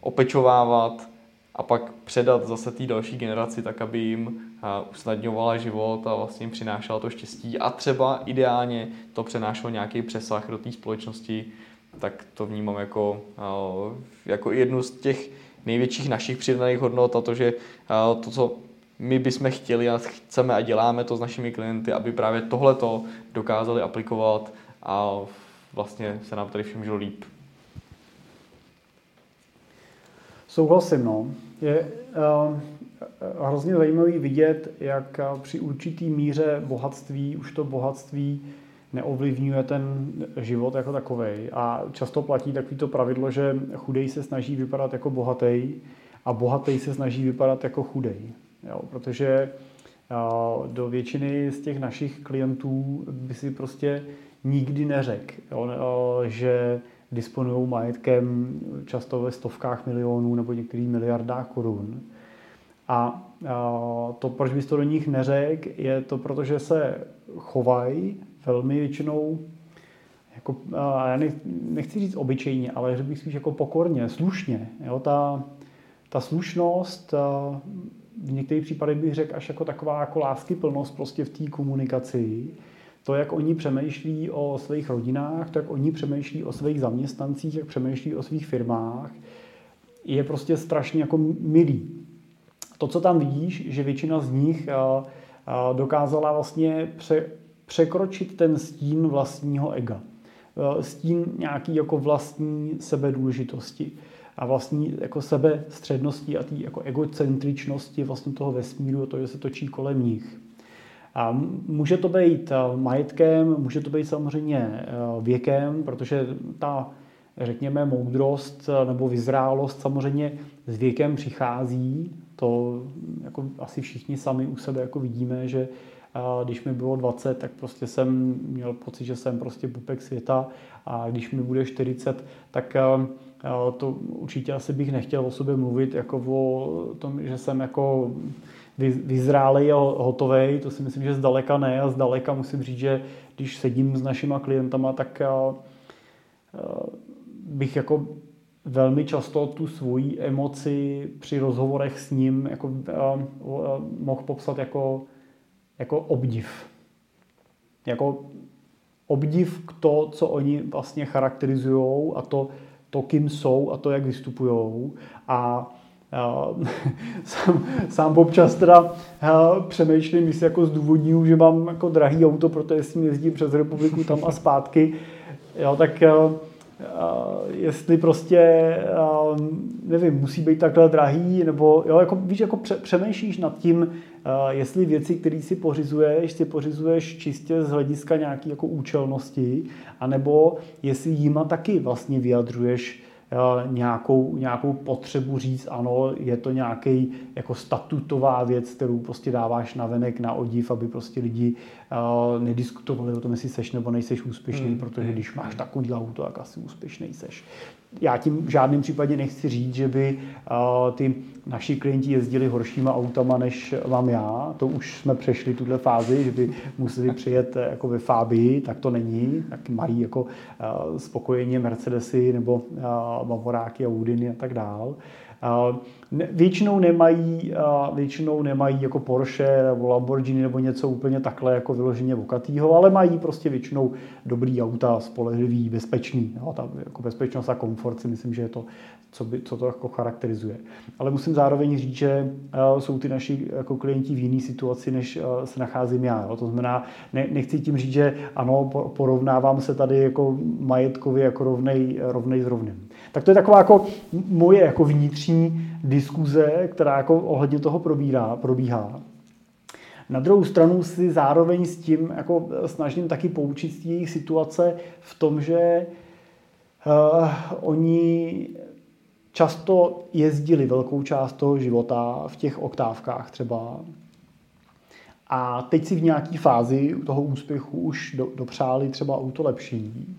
opečovávat a pak předat zase té další generaci tak, aby jim eh, usnadňovala život a vlastně jim přinášela to štěstí a třeba ideálně to přenášelo nějaký přesah do té společnosti, tak to vnímám jako, eh, jako jednu z těch největších našich přidaných hodnot a to, že to, co my bychom chtěli a chceme a děláme to s našimi klienty, aby právě tohleto dokázali aplikovat a vlastně se nám tady všem žilo líp. Souhlasím, no. Je uh, hrozně zajímavý vidět, jak při určitý míře bohatství už to bohatství neovlivňuje ten život jako takový. A často platí takovýto pravidlo, že chudej se snaží vypadat jako bohatý a bohatý se snaží vypadat jako chudej. Jo, protože do většiny z těch našich klientů by si prostě nikdy neřekl, že disponují majetkem často ve stovkách milionů nebo některých miliardách korun. A to, proč bys to do nich neřekl, je to, protože se chovají velmi většinou jako, já nechci říct obyčejně, ale řekl bych spíš jako pokorně, slušně. Jo? Ta, ta slušnost, v některých případech bych řekl až jako taková jako láskyplnost prostě v té komunikaci, to, jak oni přemýšlí o svých rodinách, to, jak oni přemýšlí o svých zaměstnancích, jak přemýšlí o svých firmách, je prostě strašně jako milý. To, co tam vidíš, že většina z nich dokázala vlastně pře, překročit ten stín vlastního ega. Stín nějaký jako vlastní sebedůležitosti a vlastní jako sebestřednosti a té jako egocentričnosti vlastně toho vesmíru, to, že se točí kolem nich. Může to být eh, majetkem, může to být samozřejmě eh, věkem, protože ta, řekněme, moudrost eh, nebo vyzrálost samozřejmě s věkem přichází. To jako asi všichni sami u sebe jako vidíme, že když mi bylo 20, tak prostě jsem měl pocit, že jsem prostě pupek světa a když mi bude 40, tak to určitě asi bych nechtěl o sobě mluvit jako o tom, že jsem jako vyzrálej a hotovej, to si myslím, že zdaleka ne a zdaleka musím říct, že když sedím s našima klientama, tak bych jako velmi často tu svoji emoci při rozhovorech s ním jako, mohl popsat jako, jako obdiv. Jako obdiv k to, co oni vlastně charakterizují a to, to, kým jsou a to, jak vystupují. A <laughs> sám, sám občas teda přemýšlím, jestli jako zdůvodňuji, že mám jako drahý auto, protože s ním jezdím přes republiku tam a zpátky, jo, tak jestli prostě, nevím, musí být takhle drahý, nebo jo, jako, víš, jako přemýšlíš nad tím, jestli věci, které si pořizuješ, si pořizuješ čistě z hlediska nějaké jako účelnosti, anebo jestli jima taky vlastně vyjadřuješ nějakou, nějakou potřebu říct, ano, je to nějaký jako statutová věc, kterou prostě dáváš na venek, na odiv, aby prostě lidi nediskutovali o tom, jestli seš nebo nejseš úspěšný, hmm. protože když máš takový auto, tak asi úspěšný seš já tím v žádném případě nechci říct, že by ty naši klienti jezdili horšíma autama, než mám já. To už jsme přešli tuhle fázi, že by museli přijet e, jako ve Fabii, tak to není. Tak mají jako spokojeně Mercedesy nebo Bavoráky a Udiny a tak dál. Většinou nemají, většinou nemají jako Porsche nebo Lamborghini nebo něco úplně takhle jako vyloženě vokatýho, ale mají prostě většinou dobrý auta, spolehlivý, bezpečný. Jo, ta jako bezpečnost a komfort si myslím, že je to, co, by, co to jako charakterizuje. Ale musím zároveň říct, že jsou ty naši jako klienti v jiné situaci, než se nacházím já. To znamená, ne, nechci tím říct, že ano, porovnávám se tady jako majetkově jako rovnej, rovnej s rovným. Tak to je taková jako moje jako vnitřní diskuze, která jako ohledně toho probírá, probíhá. Na druhou stranu si zároveň s tím jako snažím taky poučit z jejich situace v tom, že uh, oni často jezdili velkou část toho života v těch oktávkách třeba. A teď si v nějaké fázi toho úspěchu už do, dopřáli třeba auto lepší.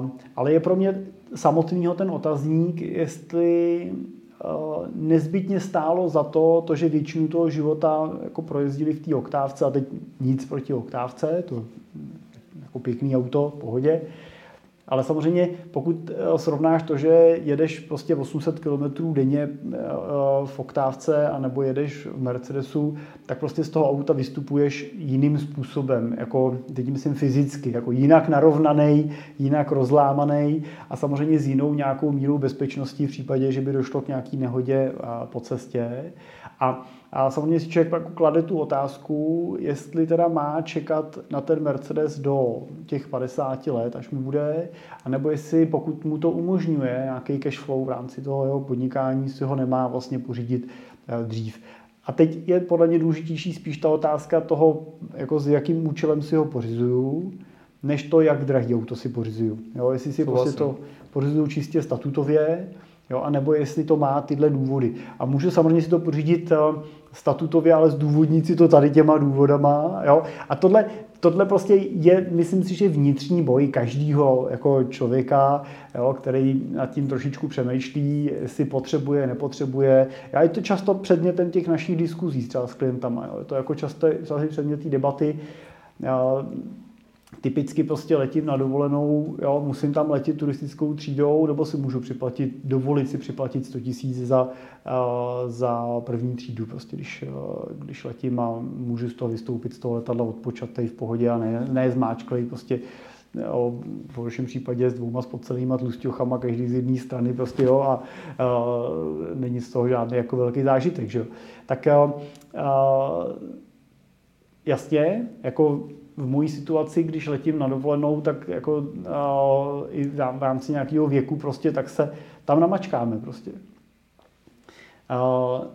Uh, ale je pro mě samotného ten otazník, jestli eh, nezbytně stálo za to, to, že většinu toho života jako projezdili v té oktávce a teď nic proti oktávce, to jako pěkný auto, v pohodě, ale samozřejmě, pokud eh, srovnáš to, že jedeš prostě 800 km denně eh, v oktávce a nebo jedeš v Mercedesu, tak prostě z toho auta vystupuješ jiným způsobem, jako teď myslím fyzicky, jako jinak narovnaný, jinak rozlámaný a samozřejmě s jinou nějakou mírou bezpečnosti v případě, že by došlo k nějaký nehodě po cestě. A a samozřejmě si člověk pak klade tu otázku, jestli teda má čekat na ten Mercedes do těch 50 let, až mu bude, anebo jestli pokud mu to umožňuje nějaký cash flow v rámci toho jeho podnikání, si ho nemá vlastně pořídit eh, dřív. A teď je podle mě důležitější spíš ta otázka toho, jako s jakým účelem si ho pořizuju, než to, jak drahý auto si pořizuju. Jo, jestli si prostě to pořizuju čistě statutově, Jo, a nebo jestli to má tyhle důvody. A můžu samozřejmě si to pořídit eh, statutově, ale zdůvodnit si to tady těma důvodama. Jo? A tohle, tohle prostě je, myslím si, že vnitřní boj každého jako člověka, jo, který nad tím trošičku přemýšlí, jestli potřebuje, nepotřebuje. Já je to často předmětem těch našich diskuzí třeba s klientama. Jo. Je to jako často, často předmět té debaty. Typicky prostě letím na dovolenou, jo, musím tam letět turistickou třídou, nebo si můžu připlatit, dovolit si připlatit 100 tisíc za, uh, za první třídu, prostě když, uh, když letím a můžu z toho vystoupit z toho letadla odpočatej v pohodě a ne, ne zmáčklej prostě jo, v horším případě s dvouma spocelýma tlustěchama, každý z jedné strany prostě jo, a, a není z toho žádný jako velký zážitek, že jo. Tak a, a, jasně, jako v mojí situaci, když letím na dovolenou, tak jako uh, i v rámci nějakého věku prostě, tak se tam namačkáme prostě. Uh,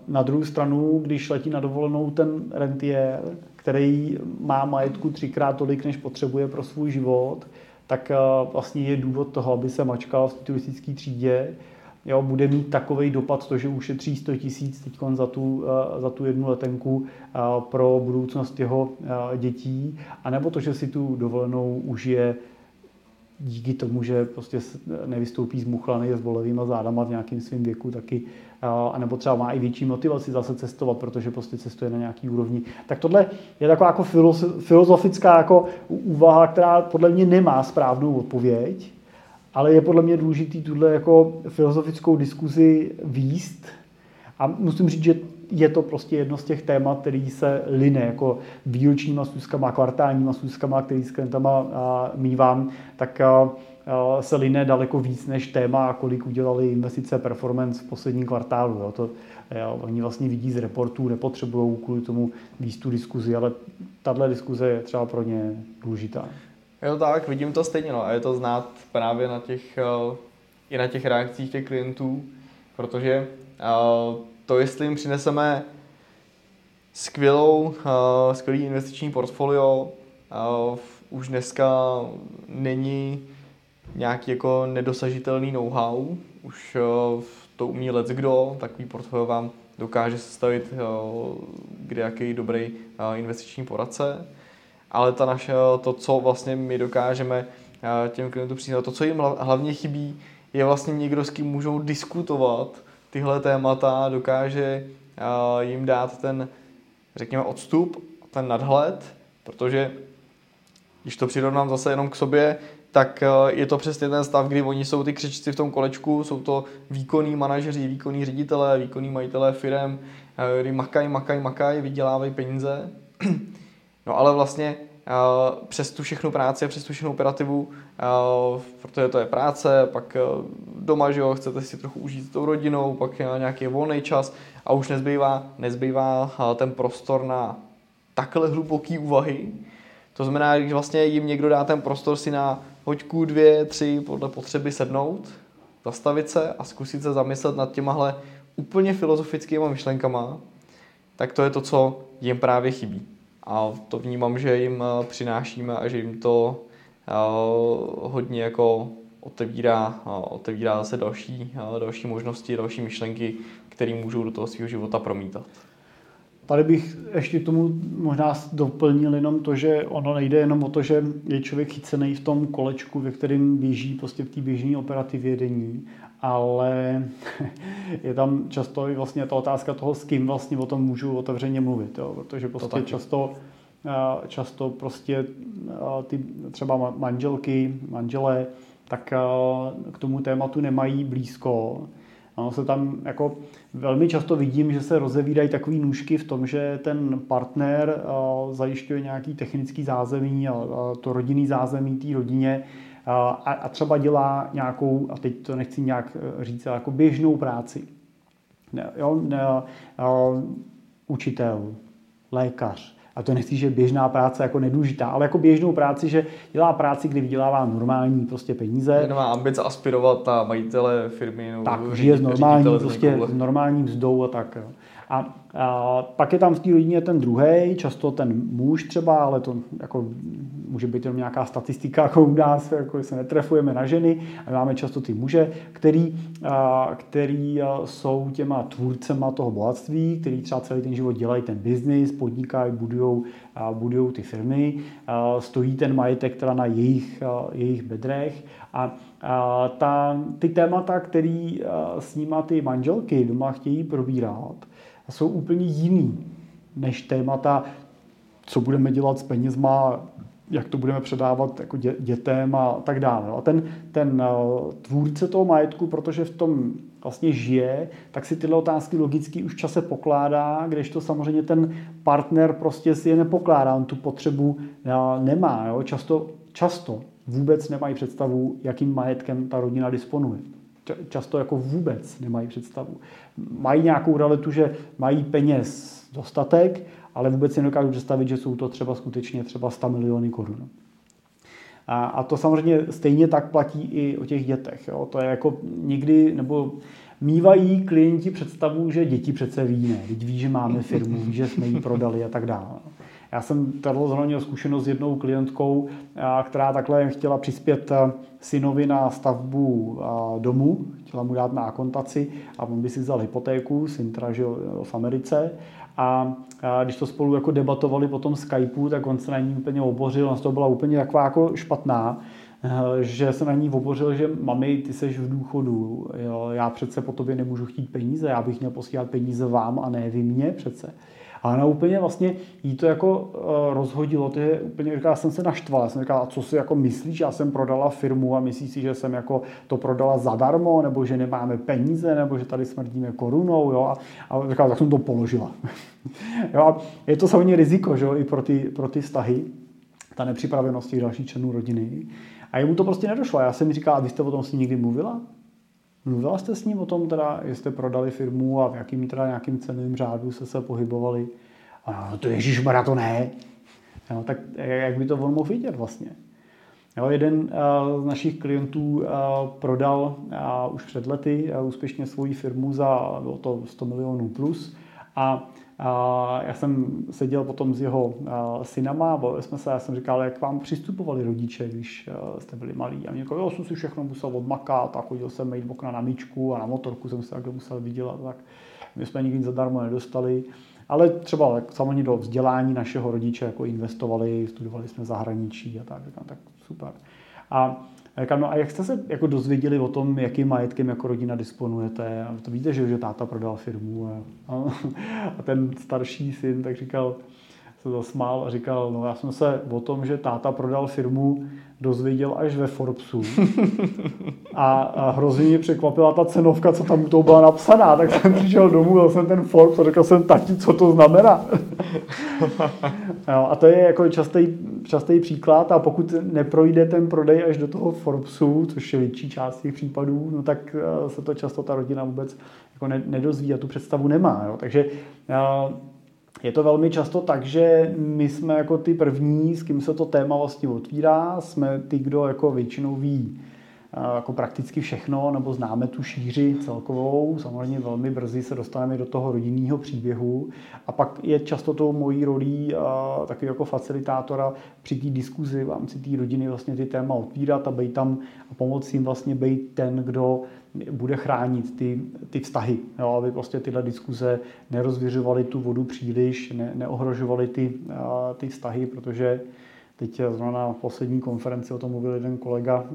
na druhou stranu, když letí na dovolenou ten rentier, který má majetku třikrát tolik, než potřebuje pro svůj život, tak uh, vlastně je důvod toho, aby se mačkal v turistické třídě, jo, bude mít takový dopad to, že ušetří 100 tisíc teď za tu, eh, za tu jednu letenku eh, pro budoucnost jeho eh, dětí, anebo to, že si tu dovolenou užije díky tomu, že prostě nevystoupí z muchlany s bolavýma zádama v nějakém svém věku taky, anebo třeba má i větší motivaci zase cestovat, protože prostě cestuje na nějaký úrovni. Tak tohle je taková jako filozofická jako úvaha, která podle mě nemá správnou odpověď, ale je podle mě důležitý tuhle jako filozofickou diskuzi výst a musím říct, že je to prostě jedno z těch témat, který se line jako výročníma schůzkama, kvartálníma schůzkama, který s klientama mývám, tak se line daleko víc než téma, kolik udělali investice performance v posledním kvartálu. Jo. To, jo, oni vlastně vidí z reportů, nepotřebují kvůli tomu výstu diskuzi, ale tahle diskuze je třeba pro ně důležitá. Jo tak, vidím to stejně, no. A je to znát právě na těch, uh, i na těch reakcích těch klientů, protože uh, to, jestli jim přineseme skvělou, uh, skvělý investiční portfolio, už dneska není nějaký jako nedosažitelný know-how, už to umí let kdo, takový portfolio vám dokáže sestavit kde jaký dobrý investiční poradce ale ta naše, to, co vlastně my dokážeme eh, těm klientům přinést, to, co jim hlavně chybí, je vlastně někdo, s kým můžou diskutovat tyhle témata, dokáže eh, jim dát ten, řekněme, odstup, ten nadhled, protože když to přirovnám zase jenom k sobě, tak eh, je to přesně ten stav, kdy oni jsou ty křičci v tom kolečku, jsou to výkonní manažeři, výkonní ředitelé, výkonní majitelé firm, kdy makají, makají, makají, vydělávají peníze No ale vlastně uh, přes tu všechnu práci a přes tu všechnu operativu, uh, protože to je práce, pak uh, doma, že jo, chcete si trochu užít tou rodinou, pak nějaký volný čas a už nezbývá, nezbývá ten prostor na takhle hluboký úvahy. To znamená, když vlastně jim někdo dá ten prostor si na hoďku, dvě, tři podle potřeby sednout, zastavit se a zkusit se zamyslet nad těmahle úplně filozofickými myšlenkama, tak to je to, co jim právě chybí a to vnímám, že jim eh, přinášíme a že jim to eh, hodně jako otevírá, eh, otevírá zase další, další možnosti, další myšlenky, které můžou do toho svého života promítat. Tady bych ještě tomu možná doplnil jenom to, že ono nejde jenom o to, že je člověk chycený v tom kolečku, ve kterém běží prostě v té běžné operativě denní, ale <laughs> je tam často i vlastně ta otázka toho, s kým vlastně o tom můžu otevřeně mluvit, jo? protože prostě často, eh, často prostě eh, ty třeba manželky, manželé, tak eh, k tomu tématu nemají blízko. Ano, se tam jako velmi často vidím, že se rozevídají takové nůžky v tom, že ten partner zajišťuje nějaký technický zázemí to rodinný zázemí té rodině a, a třeba dělá nějakou, a teď to nechci nějak eh, říct, jako běžnou práci. Ne, jo, ne, učitel, lékař, a to nechci, že běžná práce jako nedůžitá, ale jako běžnou práci, že dělá práci, kdy vydělává normální prostě peníze. Nemá ambice aspirovat na majitele firmy. tak, žije s normální, prostě s normální mzdou a tak. Jo. A a pak je tam v té rodině ten druhý, často ten muž třeba, ale to jako může být jenom nějaká statistika, jako u nás, jako se netrefujeme na ženy, ale máme často ty muže, který, a, který jsou těma tvůrcema toho bohatství, který třeba celý ten život dělají ten biznis, podnikají, budují budují ty firmy, stojí ten majetek teda na jejich, jejich bedrech. A ta, ty témata, který s nima ty manželky doma chtějí probírat, jsou úplně jiný než témata, co budeme dělat s penězma, jak to budeme předávat jako dě, dětem a tak dále. A ten, ten tvůrce toho majetku, protože v tom vlastně žije, tak si tyhle otázky logicky už čase pokládá, když to samozřejmě ten partner prostě si je nepokládá, on tu potřebu nemá. Jo? Často, často vůbec nemají představu, jakým majetkem ta rodina disponuje. Často jako vůbec nemají představu. Mají nějakou realitu, že mají peněz dostatek, ale vůbec si nedokážu představit, že jsou to třeba skutečně třeba 100 miliony korun. A, a to samozřejmě stejně tak platí i o těch dětech. Jo. To je jako někdy, nebo mývají klienti představu, že děti přece ví, ne, teď ví, že máme firmu, ví, že jsme ji prodali a tak dále. Já jsem tady zrovna měl zkušenost s jednou klientkou, která takhle chtěla přispět synovi na stavbu domu, chtěla mu dát na akontaci a on by si vzal hypotéku, syn teda žil v Americe. A, když to spolu jako debatovali po tom Skypeu, tak on se na ní úplně obořil, on z toho byla úplně taková jako špatná, že se na ní obořil, že mami, ty seš v důchodu, jo, já přece po tobě nemůžu chtít peníze, já bych měl posílat peníze vám a ne vy mě přece. A ona úplně vlastně jí to jako uh, rozhodilo, to je úplně, říká, já jsem se naštval, já jsem říkal, a co si jako myslíš, já jsem prodala firmu a myslíš si, že jsem jako to prodala zadarmo, nebo že nemáme peníze, nebo že tady smrdíme korunou, jo, a, a říkal, tak jsem to položila. <laughs> jo, a je to samozřejmě riziko, že jo, i pro ty, pro ty vztahy, ta nepřipravenost těch dalších členů rodiny. A jemu to prostě nedošlo. Já jsem mi říkal, a vy jste o tom s ním někdy mluvila? Mluvila jste s ním o tom, teda, jestli prodali firmu a v jakým teda nějakým cenovým řádu se se pohybovali? A no, to Ježíš to ne. No, tak jak by to on mohl vidět vlastně? Jo, jeden uh, z našich klientů uh, prodal uh, už před lety úspěšně svoji firmu za bylo to 100 milionů plus a a já jsem seděl potom s jeho synama, bavili jsme se, já jsem říkal, jak vám přistupovali rodiče, když jste byli malí. A mě říkal, jo, jsem si všechno musel odmakat a chodil jsem mít okna na míčku a na motorku jsem se takhle musel vydělat. Tak my jsme nikdy zadarmo nedostali. Ale třeba tak samozřejmě do vzdělání našeho rodiče jako investovali, studovali jsme zahraničí a tak, tak super. A Říkám, no a jak jste se jako dozvěděli o tom, jakým majetkem jako rodina disponujete? A to víte, že, že táta prodal firmu a, a, a ten starší syn tak říkal, se zasmál a říkal, no já jsem se o tom, že táta prodal firmu, dozvěděl až ve Forbesu. <laughs> A, a hrozně mě překvapila ta cenovka, co tam to byla napsaná. Tak jsem přišel domů, dal jsem ten Forbes a řekl jsem, tati, co to znamená. <laughs> no, a to je jako častý, častý příklad a pokud neprojde ten prodej až do toho Forbesu, což je větší část těch případů, no tak eh, se to často ta rodina vůbec jako nedozví a tu představu nemá. Jo. Takže eh, je to velmi často tak, že my jsme jako ty první, s kým se to téma vlastně otvírá, jsme ty, kdo jako většinou ví jako prakticky všechno, nebo známe tu šíři celkovou. Samozřejmě velmi brzy se dostaneme do toho rodinného příběhu. A pak je často tou mojí rolí taky jako facilitátora při té diskuzi v rámci té rodiny vlastně ty téma otvírat a být tam a pomoct jim vlastně být ten, kdo bude chránit ty, ty vztahy, jo, aby prostě tyhle diskuze nerozvěřovaly tu vodu příliš, ne, neohrožovaly ty, ty vztahy, protože Teď zrovna na poslední konferenci o tom mluvil jeden kolega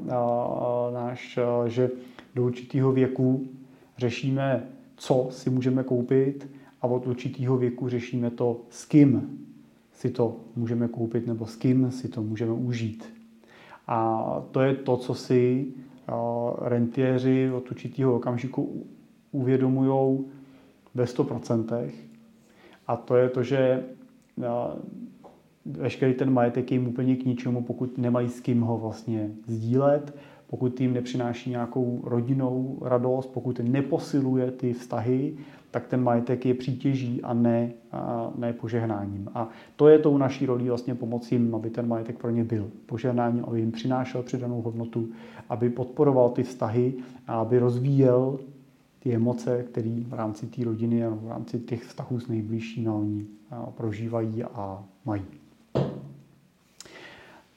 náš, že do určitého věku řešíme, co si můžeme koupit a od určitého věku řešíme to, s kým si to můžeme koupit nebo s kým si to můžeme užít. A to je to, co si rentiéři od určitého okamžiku uvědomují ve 100%. A to je to, že veškerý ten majetek je jim úplně k ničemu, pokud nemají s kým ho vlastně sdílet, pokud jim nepřináší nějakou rodinnou radost, pokud neposiluje ty vztahy, tak ten majetek je přítěží a ne, a ne požehnáním. A to je tou naší rolí vlastně pomoci jim, aby ten majetek pro ně byl požehnáním, aby jim přinášel přidanou hodnotu, aby podporoval ty vztahy a aby rozvíjel ty emoce, které v rámci té rodiny a v rámci těch vztahů s nejbližší na oni prožívají a mají.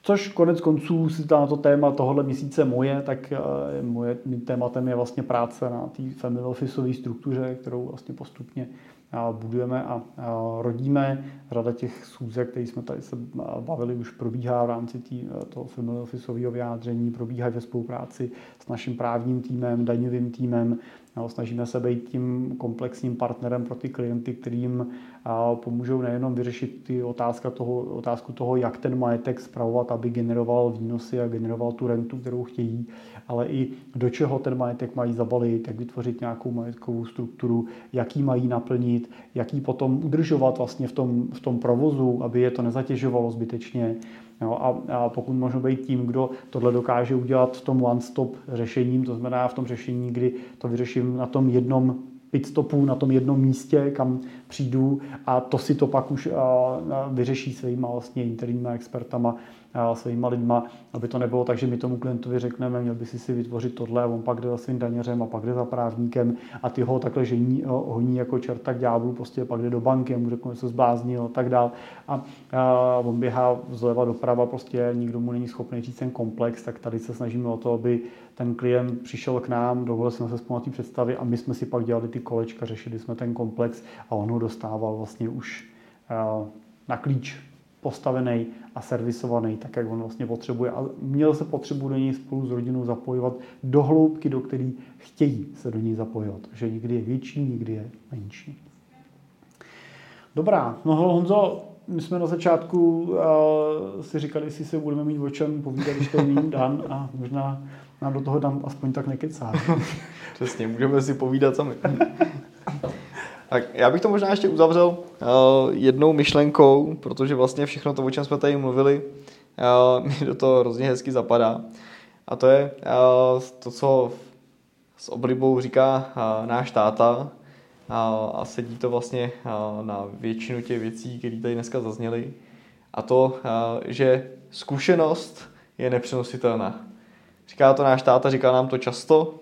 Což konec konců si na to téma tohohle měsíce moje, tak moje mým tématem je vlastně práce na té family officeové struktuře, kterou vlastně postupně budujeme a rodíme. Řada těch schůzek, které jsme tady se bavili, už probíhá v rámci tý, toho family officeového vyjádření, probíhají ve spolupráci s naším právním týmem, daňovým týmem. Snažíme se být tím komplexním partnerem pro ty klienty, kterým pomůžou nejenom vyřešit ty otázka toho, otázku toho, jak ten majetek zpravovat, aby generoval výnosy a generoval tu rentu, kterou chtějí, ale i do čeho ten majetek mají zabalit, jak vytvořit nějakou majetkovou strukturu, jaký mají naplnit, jaký potom udržovat vlastně v tom, v tom provozu, aby je to nezatěžovalo zbytečně. Jo, a, a pokud možno být tím, kdo tohle dokáže udělat v tom one-stop řešením, to znamená v tom řešení, kdy to vyřeším na tom jednom pit stopu na tom jednom místě, kam přijdu a to si to pak už vyřeší svýma vlastně interníma expertama svýma lidma, aby to nebylo tak, že my tomu klientovi řekneme, měl by si si vytvořit tohle on pak jde za svým daněřem a pak jde za právníkem a ty ho takhle žení, honí jako čerta k ďáblu, prostě pak jde do banky a mu řekne, se zbláznil a tak dál. A, a on běhá zleva doprava, prostě nikdo mu není schopný říct ten komplex, tak tady se snažíme o to, aby ten klient přišel k nám, dovolil jsme se spolu té představy a my jsme si pak dělali ty kolečka, řešili jsme ten komplex a on ho dostával vlastně už na klíč postavený a servisovaný, tak jak on vlastně potřebuje. A měl se potřebu do něj spolu s rodinou zapojovat do hloubky, do které chtějí se do něj zapojovat. Takže někdy je větší, někdy je menší. Dobrá, no Honzo, my jsme na začátku uh, si říkali, jestli se budeme mít o čem povídat, když to není Dan a možná nám do toho Dan aspoň tak nekecá. <laughs> Přesně, můžeme si povídat sami. <laughs> Tak já bych to možná ještě uzavřel uh, jednou myšlenkou, protože vlastně všechno to, o čem jsme tady mluvili, uh, mi do toho hrozně hezky zapadá. A to je uh, to, co s oblibou říká uh, náš táta uh, a sedí to vlastně na většinu těch věcí, které tady dneska zazněly. A to, že zkušenost je nepřenositelná. Říká to náš táta, říká nám to často,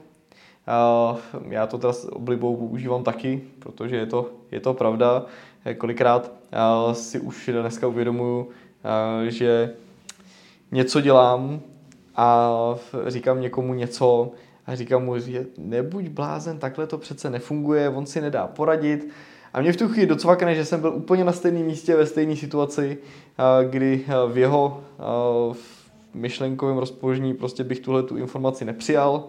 já to teda s oblibou používám taky, protože je to, je to pravda. Kolikrát si už dneska uvědomuju, že něco dělám a říkám někomu něco a říkám mu, že nebuď blázen, takhle to přece nefunguje, on si nedá poradit. A mě v tu chvíli docvakne, že jsem byl úplně na stejném místě, ve stejné situaci, kdy v jeho myšlenkovém rozpoložení prostě bych tuhle tu informaci nepřijal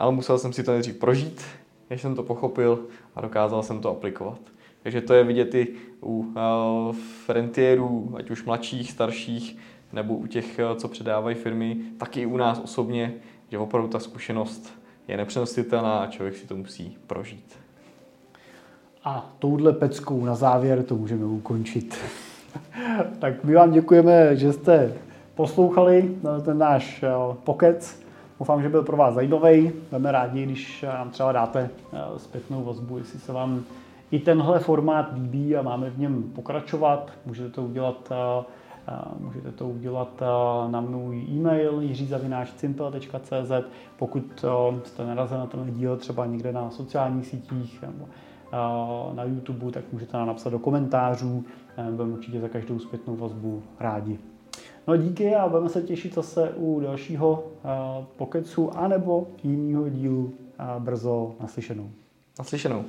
ale musel jsem si to nejdřív prožít, než jsem to pochopil a dokázal jsem to aplikovat. Takže to je vidět i u uh, rentierů, ať už mladších, starších, nebo u těch, uh, co předávají firmy, taky u nás osobně, že opravdu ta zkušenost je nepřenositelná a člověk si to musí prožít. A touhle peckou na závěr to můžeme ukončit. <laughs> tak my vám děkujeme, že jste poslouchali ten náš uh, pokec. Doufám, že byl pro vás zajímavý. Budeme rádi, když nám třeba dáte eh, zpětnou vazbu, jestli se vám i tenhle formát líbí a máme v něm pokračovat. Můžete to udělat eh, eh, Můžete to udělat na můj e-mail jiřizavináčcimpel.cz Pokud jste narazili na ten díl třeba někde na sociálních sítích nebo na YouTube, tak můžete nám napsat do komentářů. Budeme určitě za každou zpětnou vazbu rádi. No díky a budeme se těšit zase u dalšího uh, pokecu anebo jiného dílu uh, brzo naslyšenou. Naslyšenou.